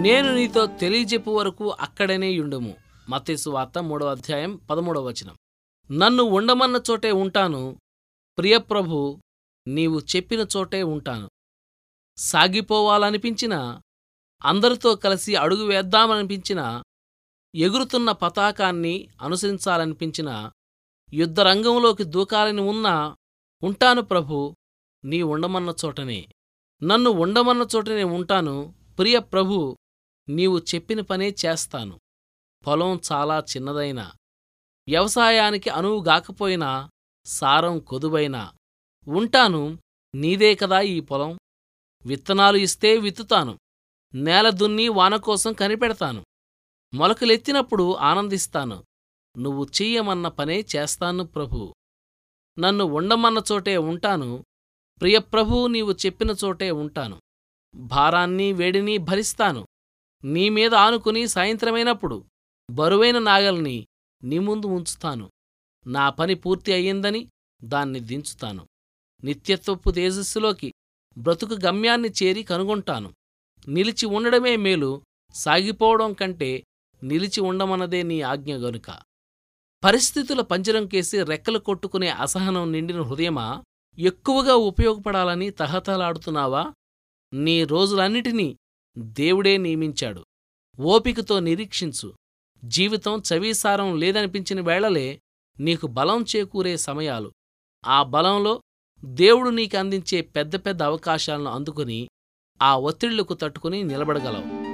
నేను నీతో తెలియజెప్పు వరకు అక్కడనే యుండుము. మత్తేసు వార్త మూడవ అధ్యాయం పదమూడవ వచనం. నన్ను ఉండమన్న చోటే ఉంటాను. ప్రియప్రభు నీవు చెప్పిన చోటే ఉంటాను. సాగిపోవాలనిపించినా అందరితో కలిసి అడుగు వేద్దామనిపించినా ఎగురుతున్న పతాకాన్ని అనుసరించాలనిపించినా యుద్ధరంగంలోకి దూకాలని ఉన్నా ఉంటాను ప్రభు నీ ఉండమన్న చోటనే. నన్ను ఉండమన్న చోటనే ఉంటాను. ప్రియ ప్రభు నీవు చెప్పిన పనే చేస్తాను. పొలం చాలా చిన్నదైనా వ్యవసాయానికి అనువుగాకపోయినా సారం కొదువైనా ఉంటాను నీదే కదా ఈ పొలం. విత్తనాలు ఇస్తే విత్తుతాను నేల దున్ని వానకోసం కనిపెడతాను. మొలకలెత్తినప్పుడు ఆనందిస్తాను నువ్వు చెయ్యమన్న పనే చేస్తాను ప్రభు. నన్ను ఉండమన్న చోటే ఉంటాను ప్రియప్రభూ నీవు చెప్పిన చోటే ఉంటాను. భారాన్ని వేడిని భరిస్తాను నీ మీద ఆనుకుని సాయంత్రమైనప్పుడు బరువైన నాగల్ని నీ ముందు ఉంచుతాను. నా పని పూర్తి అయ్యిందని దాన్ని దించుతాను. నిత్యత్వపు తేజస్సులోకి బ్రతుకు గమ్యాన్ని చేరి కనుగొంటాను. నిలిచి ఉండడమే మేలు సాగిపోవడం కంటే నిలిచి ఉండమన్నదే నీ ఆజ్ఞ గనుక. పరిస్థితుల పంజరం కేసి రెక్కలు కొట్టుకునే అసహనం నిండిన హృదయమా? ఎక్కువగా ఉపయోగపడాలని తహతలాడుతున్నావా నీ రోజులన్నిటినీ దేవుడే నియమించాడు. ఓపికతో నిరీక్షించు. జీవితం చవీసారం లేదనిపించిన వేళలే నీకు బలం చేకూరే సమయాలు. ఆ బలంలో దేవుడు నీకు అందించే పెద్ద పెద్ద అవకాశాలను అందుకుని ఆ ఒత్తిళ్ళకు తట్టుకుని నిలబడగలవు.